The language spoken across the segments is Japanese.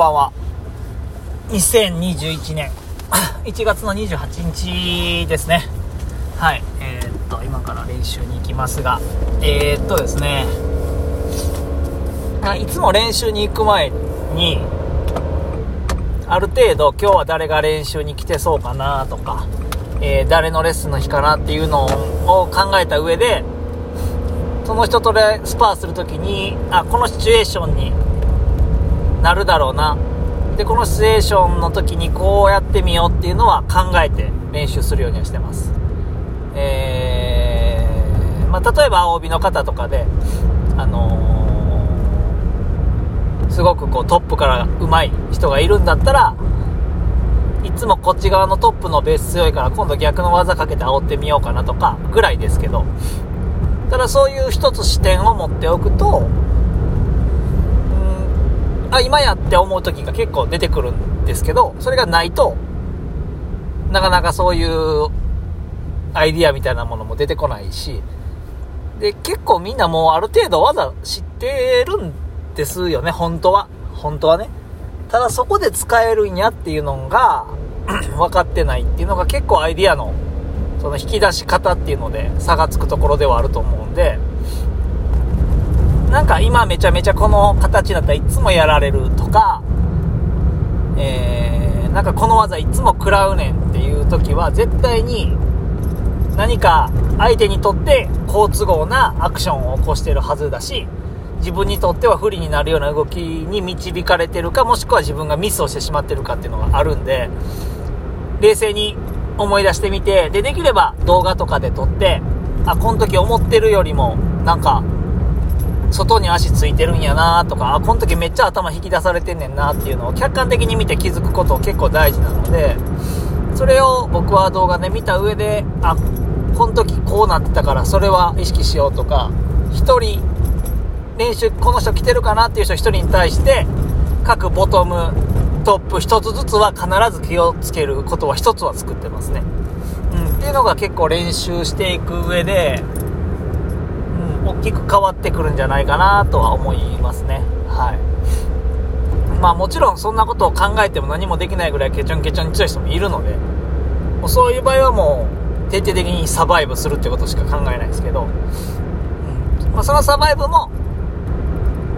ばんは。2021年 1月の28日ですね。はい。えー、っと、今から練習に行きますが、えー、っとですね、いつも練習に行く前に、ある程度今日は誰が練習に来てそうかなとか、えー、誰のレッスンの日かなっていうのを考えた上で、その人とでスパーするときに、あ、このシチュエーションになるだろうな。で、このシチュエーションの時にこうやってみようっていうのは考えて練習するようにはしてます。えー、まあ、例えば青帯の方とかで、あのー、すごくこうトップから上手い人がいるんだったら、いつもこっち側のトップのベース強いから今度逆の技かけて煽ってみようかなとかぐらいですけど、ただそういう一つ視点を持っておくと、あ、今やって思う時が結構出てくるんですけど、それがないと、なかなかそういうアイディアみたいなものも出てこないし、で、結構みんなもうある程度技知ってるんですよね、本当は。本当はね。ただそこで使えるんやっていうのが 分かってないっていうのが結構アイディアのその引き出し方っていうので差がつくところではあると思うんで、なんか今めちゃめちゃこの形だったらいつもやられるとか、えー、なんかこの技いつも食らうねんっていう時は絶対に何か相手にとって好都合なアクションを起こしてるはずだし、自分にとっては不利になるような動きに導かれてるか、もしくは自分がミスをしてしまってるかっていうのがあるんで、冷静に思い出してみて、で、できれば動画とかで撮って、あ、この時思ってるよりも、なんか、外に足ついてるんやなとか、あ、この時めっちゃ頭引き出されてんねんなっていうのを客観的に見て気づくこと結構大事なので、それを僕は動画で見た上で、あ、この時こうなってたからそれは意識しようとか、1人、練習この人来てるかなっていう人1人に対して、各ボトム、トップ1つずつは必ず気をつけることは1つは作ってますね。うん、っていうのが結構練習していく上で、大きく変わってくるんじゃないかなとは思いますね。はい。まあもちろんそんなことを考えても何もできないぐらいケチョンケチョンに強い人もいるので、もうそういう場合はもう徹底的にサバイブするってことしか考えないですけど、うんまあ、そのサバイブも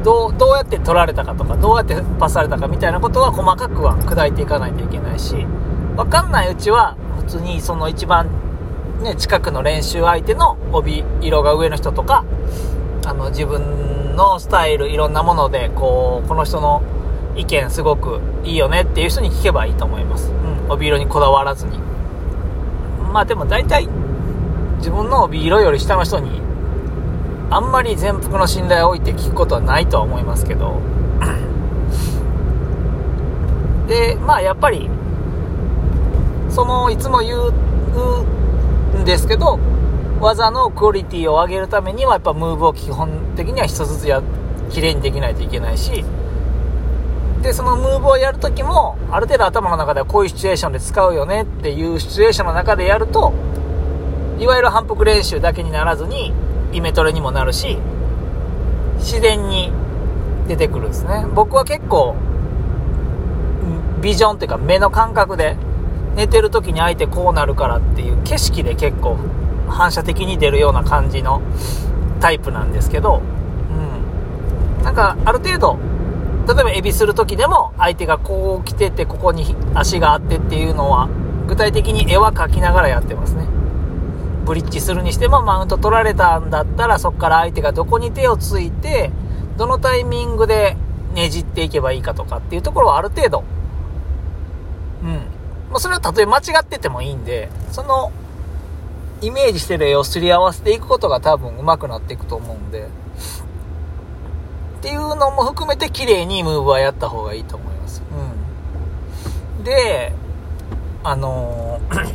どう、どうやって取られたかとか、どうやってパスされたかみたいなことは細かくは砕いていかないといけないし、わかんないうちは普通にその一番ね、近くの練習相手の帯色が上の人とか、あの、自分のスタイル、いろんなもので、こう、この人の意見すごくいいよねっていう人に聞けばいいと思います。うん、帯色にこだわらずに。まあでも大体、自分の帯色より下の人に、あんまり全幅の信頼を置いて聞くことはないとは思いますけど、で、まあやっぱり、その、いつも言う、ですけど、技のクオリティを上げるためには、やっぱムーブを基本的には1つずつや、綺麗にできないといけないし、で、そのムーブをやるときも、ある程度頭の中ではこういうシチュエーションで使うよねっていうシチュエーションの中でやると、いわゆる反復練習だけにならずに、イメトレにもなるし、自然に出てくるんですね。僕は結構、ビジョンっていうか目の感覚で寝てる時に相手こうなるからっていう景色で結構反射的に出るような感じのタイプなんですけど、うん。なんかある程度、例えばエビする時でも相手がこう来ててここに足があってっていうのは具体的に絵は描きながらやってますね。ブリッジするにしてもマウント取られたんだったらそこから相手がどこに手をついてどのタイミングでねじっていけばいいかとかっていうところはある程度うんまあ、それはたとえ間違っててもいいんで、その、イメージしてる絵をすり合わせていくことが多分上手くなっていくと思うんで、っていうのも含めて綺麗にムーブはやった方がいいと思います。うん。で、あのー、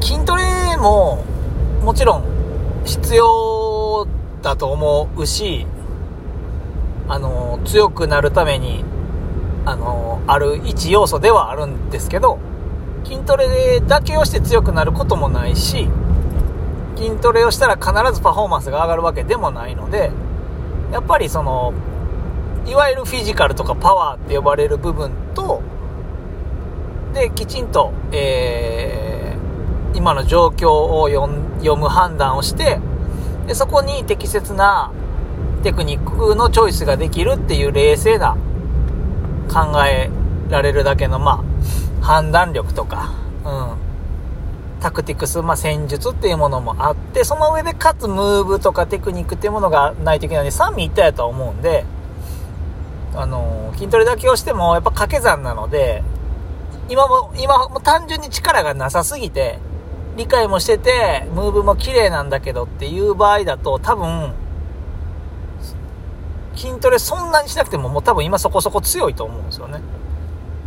筋トレももちろん必要だと思うし、あのー、強くなるためにあのある一要素ではあるんですけど、筋トレだけをして強くなることもないし、筋トレをしたら必ずパフォーマンスが上がるわけでもないので、やっぱりその、いわゆるフィジカルとかパワーって呼ばれる部分と、で、きちんと、えー、今の状況を読む判断をして、で、そこに適切なテクニックのチョイスができるっていう冷静な考えられるだけの、まあ、判断力とか、うん、タクティクス、まあ、戦術っていうものもあって、その上でかつムーブとかテクニックっていうものがないといけないので、三位一体だとは思うんで、あのー、筋トレだけをしてもやっぱ掛け算なので、今も、今も単純に力がなさすぎて、理解もしてて、ムーブも綺麗なんだけどっていう場合だと、多分、筋トレそんなにしなくてももう多分今そこそこ強いと思うんですよね。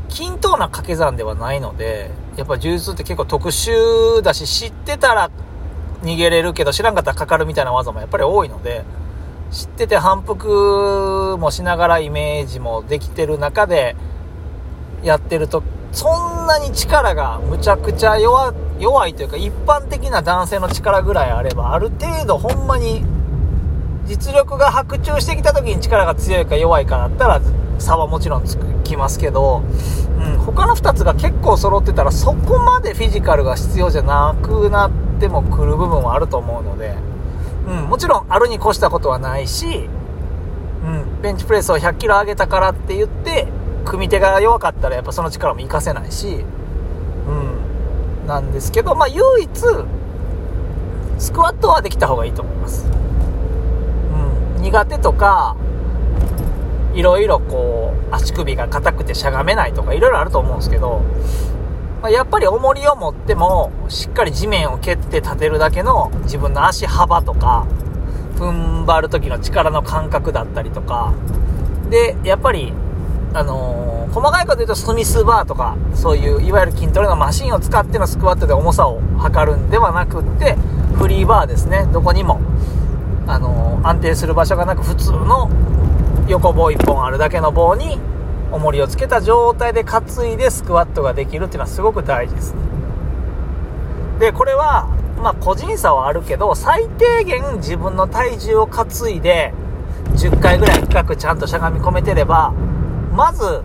均等な掛け算ではないので、やっぱ柔術って結構特殊だし、知ってたら逃げれるけど知らんかったらかかるみたいな技もやっぱり多いので、知ってて反復もしながらイメージもできてる中でやってると、そんなに力がむちゃくちゃ弱弱いというか一般的な男性の力ぐらいあれば、ある程度ほんまに実力が白昼してきた時に力が強いか弱いかだったら差はもちろんつきますけど、うん、他の2つが結構揃ってたらそこまでフィジカルが必要じゃなくなってもくる部分はあると思うので、うん、もちろんあるに越したことはないし、うん、ベンチプレスを100キロ上げたからって言って組み手が弱かったらやっぱその力も活かせないし、うん、なんですけど、まあ唯一スクワットはできた方がいいと思います。苦手とか、いろいろこう、足首が硬くてしゃがめないとか、いろいろあると思うんですけど、ま、やっぱり重りを持っても、しっかり地面を蹴って立てるだけの自分の足幅とか、踏ん張る時の力の感覚だったりとか、で、やっぱり、あのー、細かいこと言うとスミスバーとか、そういういわゆる筋トレのマシンを使ってのスクワットで重さを測るんではなくって、フリーバーですね、どこにもあの安定する場所がなく普通の横棒1本あるだけの棒に重りをつけた状態で担いでスクワットができるっていうのはすごく大事ですね。でこれはまあ個人差はあるけど最低限自分の体重を担いで10回ぐらい深くちゃんとしゃがみ込めてればまず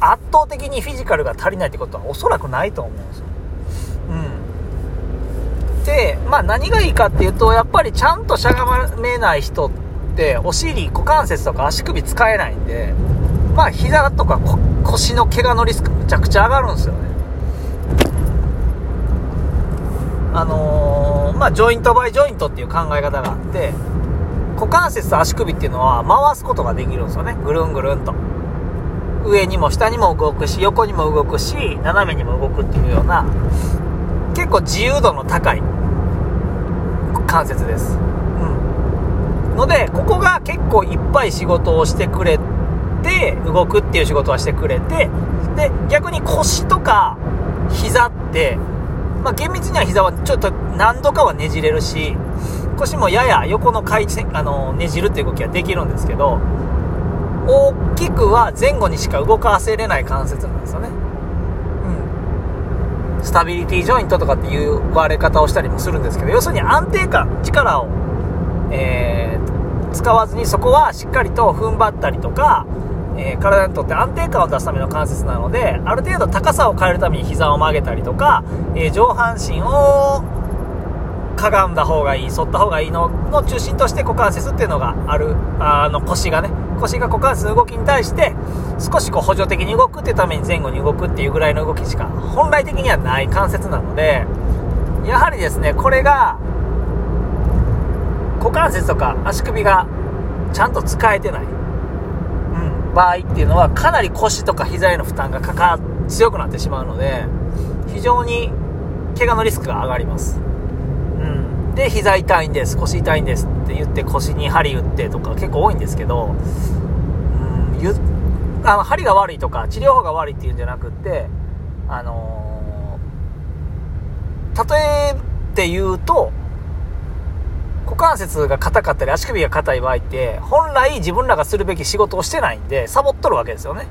圧倒的にフィジカルが足りないってことはおそらくないと思うんですよ。で、まあ何がいいかっていうと、やっぱりちゃんとしゃがめない人って、お尻、股関節とか足首使えないんで、まあ膝とか腰の怪我のリスクむちゃくちゃ上がるんですよね。あのー、まあジョイントバイジョイントっていう考え方があって、股関節と足首っていうのは回すことができるんですよね。ぐるんぐるんと。上にも下にも動くし、横にも動くし、斜めにも動くっていうような、結構自由度の高い関節です。うん。ので、ここが結構いっぱい仕事をしてくれて、動くっていう仕事はしてくれて、で、逆に腰とか膝って、まあ、厳密には膝はちょっと何度かはねじれるし、腰もやや横の回転、あの、ねじるっていう動きはできるんですけど、大きくは前後にしか動かせれない関節なんですよね。スタビリティジョイントとかっていう割れ方をしたりもするんですけど、要するに安定感、力を、えー、使わずにそこはしっかりと踏ん張ったりとか、えー、体にとって安定感を出すための関節なので、ある程度高さを変えるために膝を曲げたりとか、えー、上半身をかがんだ方がいい、反った方がいいのの中心として股関節っていうのがある、あの腰がね、腰が股関節の動きに対して少しこう補助的に動くっていうために前後に動くっていうぐらいの動きしか本来的にはない関節なのでやはりですねこれが股関節とか足首がちゃんと使えてない、うん、場合っていうのはかなり腰とか膝への負担がかか強くなってしまうので非常に怪我のリスクが上がります、で膝痛いんです腰痛いんですって言って腰に針打ってとか結構多いんですけど、うん、あの針が悪いとか治療法が悪いっていうんじゃなくってあのー、例えて言うと股関節が硬かったり足首が硬い場合って本来自分らがするべき仕事をしてないんでサボっとるわけですよね。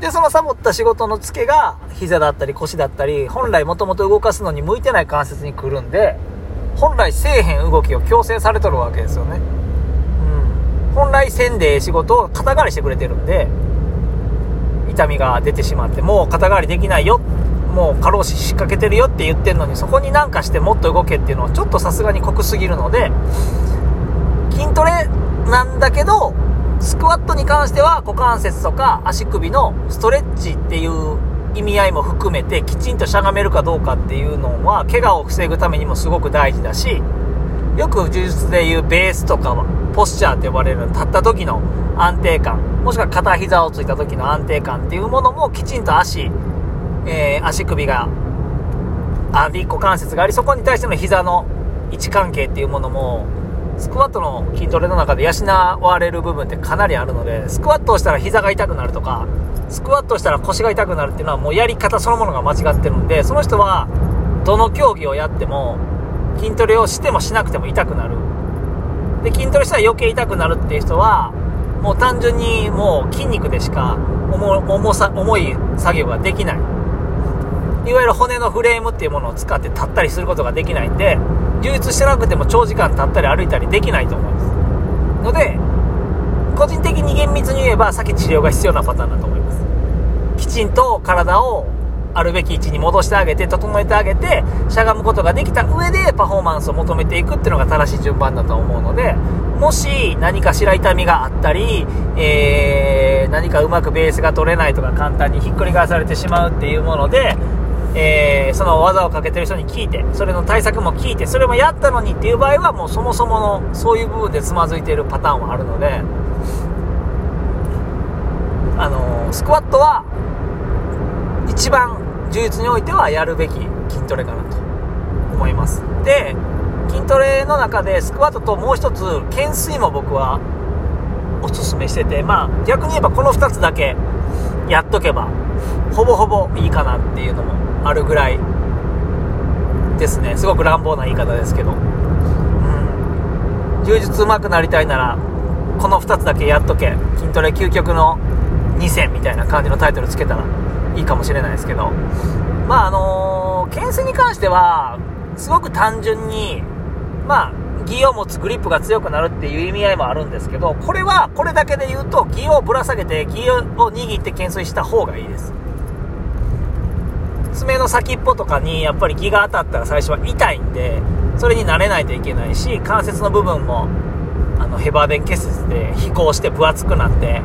でそのサボった仕事のツケが膝だったり腰だったり本来もともと動かすのに向いてない関節に来るんで本来せえへん動きを強制されとるわけですよね。うん。本来せんで仕事を肩代わりしてくれてるんで、痛みが出てしまって、もう肩代わりできないよ、もう過労死仕掛けてるよって言ってんのに、そこになんかしてもっと動けっていうのはちょっとさすがに濃すぎるので、筋トレなんだけど、スクワットに関しては股関節とか足首のストレッチっていう意味合いも含めてきちんとしゃがめるかどうかっていうのは怪我を防ぐためにもすごく大事だしよく柔術でいうベースとかはポスチャーって呼ばれる立った時の安定感もしくは片膝をついた時の安定感っていうものもきちんと足、えー、足首があり股関節がありそこに対しての膝の位置関係っていうものもスクワットの筋トレの中で養われる部分ってかなりあるので、スクワットをしたら膝が痛くなるとか、スクワットしたら腰が痛くなるっていうのはもうやり方そのものが間違ってるんで、その人は、どの競技をやっても、筋トレをしてもしなくても痛くなる。で、筋トレしたら余計痛くなるっていう人は、もう単純にもう筋肉でしか重さ、重い作業ができない。いわゆる骨のフレームっていうものを使って立ったりすることができないんで、充実してなくても長時間立ったり歩いたりできないと思いますので個人的に厳密に言えば先治療が必要なパターンだと思いますきちんと体をあるべき位置に戻してあげて整えてあげてしゃがむことができた上でパフォーマンスを求めていくっていうのが正しい順番だと思うのでもし何かしら痛みがあったり、えー、何かうまくベースが取れないとか簡単にひっくり返されてしまうっていうものでえー、その技をかけてる人に聞いて、それの対策も聞いて、それもやったのにっていう場合は、もうそもそものそういう部分でつまずいているパターンはあるので、あのー、スクワットは、一番充実においてはやるべき筋トレかなと思います。で、筋トレの中でスクワットともう一つ、懸垂も僕はおすすめしてて、まあ逆に言えばこの2つだけやっとけば、ほぼほぼいいかなっていうのもあるぐらいですね。すごく乱暴な言い方ですけど。うん。充実うまくなりたいならこの2つだけやっとけ。筋トレ究極の2選みたいな感じのタイトルつけたらいいかもしれないですけどまああのー、懸垂に関してはすごく単純にまあギを持つグリップが強くなるっていう意味合いもあるんですけど、これは、これだけで言うと、ギをぶら下げて、ギを握って懸垂した方がいいです。爪の先っぽとかにやっぱり気が当たったら最初は痛いんで、それに慣れないといけないし、関節の部分も、あの、ヘバーデン結節で飛行して分厚くなって、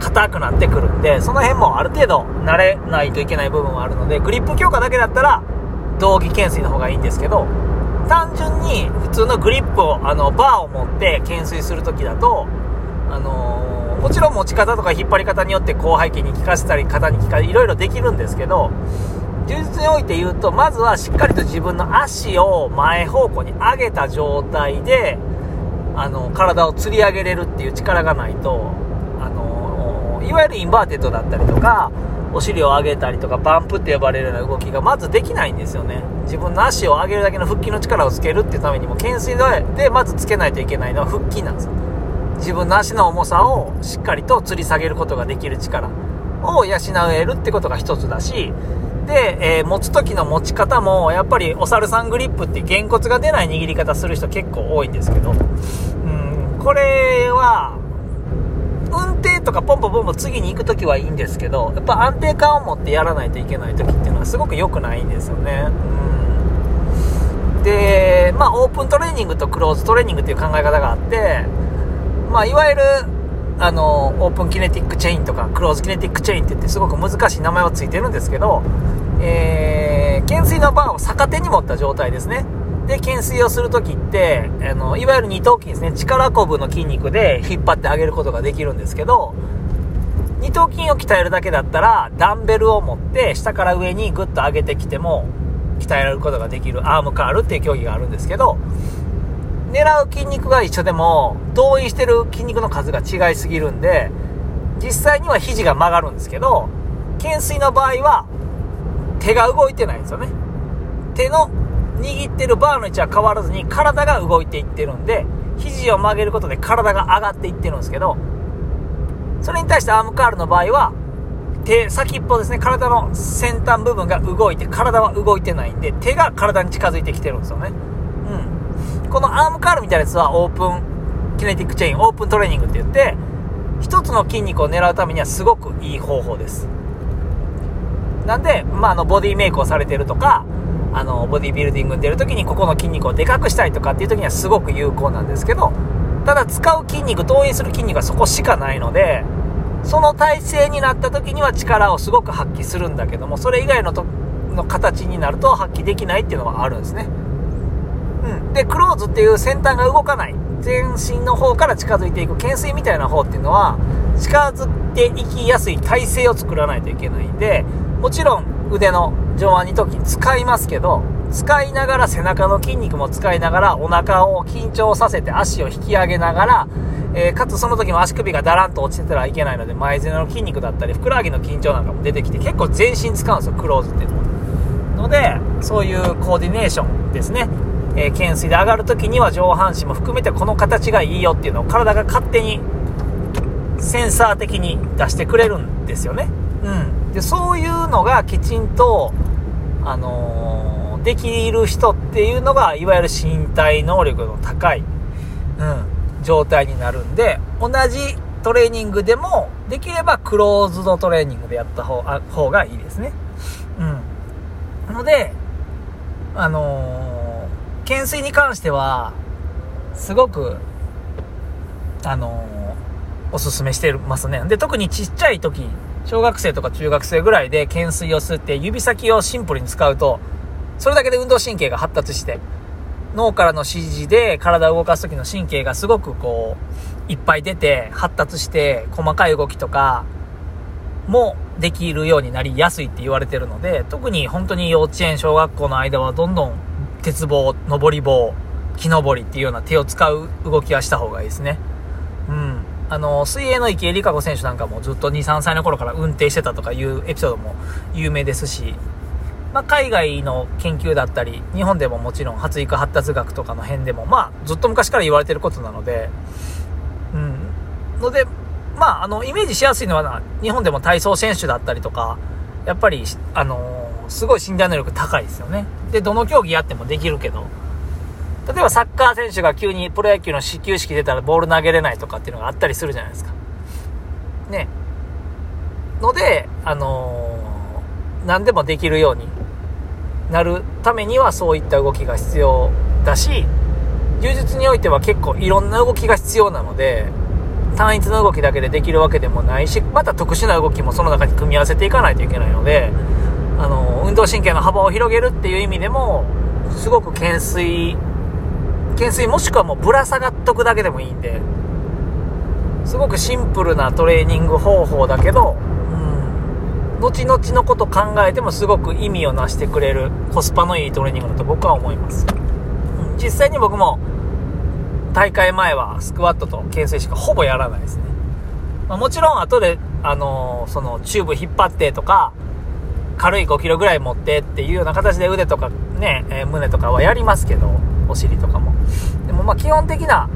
硬くなってくるんで、その辺もある程度慣れないといけない部分はあるので、グリップ強化だけだったら、道着懸垂の方がいいんですけど、単純に普通のグリップを、あの、バーを持って懸垂するときだと、あのー、もちろん持ち方とか引っ張り方によって広背筋に効かせたり、肩に効かせたり、いろいろできるんですけど、充実において言うと、まずはしっかりと自分の足を前方向に上げた状態で、あの、体を吊り上げれるっていう力がないと、いわゆる inverted だったりとか、お尻を上げたりとか、バンプって呼ばれるような動きがまずできないんですよね。自分の足を上げるだけの腹筋の力をつけるっていうためにも、懸垂でまずつけないといけないのは腹筋なんですよ。自分の足の重さをしっかりと吊り下げることができる力を養えるってことが一つだし、で、えー、持つ時の持ち方も、やっぱりお猿さんグリップってげんこつが出ない握り方する人結構多いんですけど、うん、これは、運転とかポンポンポンポン次に行く時はいいんですけど、やっぱ安定感を持ってやらないといけない時っていうのはすごく良くないんですよね。うん、で、まあオープントレーニングとクローズトレーニングっていう考え方があって、まあいわゆるあの、オープンキネティックチェインとか、クローズキネティックチェインって言ってすごく難しい名前はついてるんですけど、えー、懸垂のバーを逆手に持った状態ですね。で、懸垂をするときって、あの、いわゆる二頭筋ですね。力こぶの筋肉で引っ張ってあげることができるんですけど、二頭筋を鍛えるだけだったら、ダンベルを持って下から上にグッと上げてきても、鍛えられることができるアームカールっていう競技があるんですけど、狙う筋肉が一緒でも、動員してる筋肉の数が違いすぎるんで、実際には肘が曲がるんですけど、懸垂の場合は、手が動いてないんですよね。手の握ってるバーの位置は変わらずに体が動いていってるんで、肘を曲げることで体が上がっていってるんですけど、それに対してアームカールの場合は、手、先っぽですね、体の先端部分が動いて、体は動いてないんで、手が体に近づいてきてるんですよね。うん。このアームカールみたいなやつはオープンキネティックチェイン、オープントレーニングって言って、一つの筋肉を狙うためにはすごくいい方法です。なんで、まあ、あの、ボディメイクをされてるとか、あの、ボディビルディングに出るときにここの筋肉をでかくしたいとかっていう時にはすごく有効なんですけど、ただ使う筋肉、動員する筋肉はそこしかないので、その体勢になった時には力をすごく発揮するんだけども、それ以外のとの形になると発揮できないっていうのはあるんですね。うん。で、クローズっていう先端が動かない。全身の方から近づいていく懸垂みたいな方っていうのは、近づいていきやすい体勢を作らないといけないんで、もちろん腕の上腕二頭筋使いますけど、使いながら背中の筋肉も使いながらお腹を緊張させて足を引き上げながら、えー、かつその時も足首がだらんと落ちてたらいけないので前背の筋肉だったりふくらはぎの緊張なんかも出てきて結構全身使うんですよクローズっていうののでそういうコーディネーションですね、えー、懸垂で上がる時には上半身も含めてこの形がいいよっていうのを体が勝手にセンサー的に出してくれるんですよねうんでそういうのがきちんとあのー、できる人っていうのがいわゆる身体能力の高い、うん、状態になるんで同じトレーニングでもできればクローズドトレーニングでやった方あ方がいいですねうんので、あのー、懸垂に関しては、すごく、あのー、おすすめしてますね。で、特にちっちゃい時、小学生とか中学生ぐらいで懸垂をすって指先をシンプルに使うと、それだけで運動神経が発達して、脳からの指示で体を動かす時の神経がすごくこう、いっぱい出て、発達して、細かい動きとか、もできるようになりやすいって言われてるので、特に本当に幼稚園、小学校の間はどんどん鉄棒、登り棒、木登りっていうような手を使う動きはした方がいいですね。あの、水泳の池江璃花子選手なんかもずっと2、3歳の頃から運転してたとかいうエピソードも有名ですし、まあ、海外の研究だったり、日本でももちろん発育発達学とかの辺でも、まあ、ずっと昔から言われてることなので、うん。ので、まあ、あの、イメージしやすいのは、日本でも体操選手だったりとか、やっぱり、あの、すごい身体能力高いですよね。で、どの競技やってもできるけど、例えばサッカー選手が急にプロ野球の始球式出たらボール投げれないとかっていうのがあったりするじゃないですか。ね。ので、あのー、何でもできるようになるためにはそういった動きが必要だし、柔術においては結構いろんな動きが必要なので、単一の動きだけでできるわけでもないし、また特殊な動きもその中に組み合わせていかないといけないので、あの、運動神経の幅を広げるっていう意味でも、すごく懸垂、懸垂もしくはもうぶら下がっとくだけでもいいんで、すごくシンプルなトレーニング方法だけど、うん、後々のこと考えてもすごく意味をなしてくれるコスパのいいトレーニングだと僕は思います。うん、実際に僕も大会前はスクワットと懸垂しかほぼやらないですね。まあ、もちろん後で、あのー、そのチューブ引っ張ってとか、軽い5キロぐらい持ってっていうような形で腕とかね、えー、胸とかはやりますけど、お尻とかも。もまあ基本的な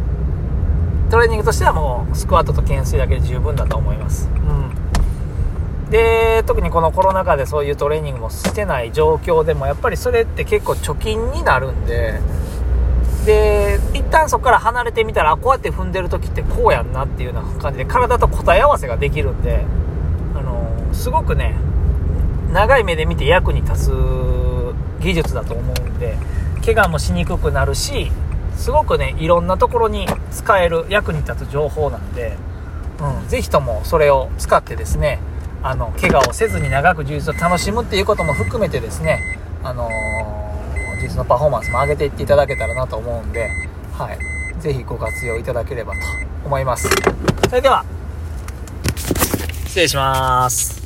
トレーニングとしてはもうスクワットと懸垂だけで十分だと思います。うん。で、特にこのコロナ禍でそういうトレーニングもしてない状況でも、やっぱりそれって結構貯金になるんで、で、一旦そこから離れてみたら、こうやって踏んでる時ってこうやんなっていうような感じで、体と答え合わせができるんで、あのー、すごくね、長い目で見て役に立つ技術だと思うんで、怪我もしにくくなるし、すごくね、いろんなところに使える、役に立つ情報なんで、うん、ぜひともそれを使ってですね、あの、怪我をせずに長く充実を楽しむっていうことも含めてですね、あのー実のパフォーマンスも上げていっていただけたらなと思うんで、はい。ぜひご活用いただければと思います。それでは、失礼します。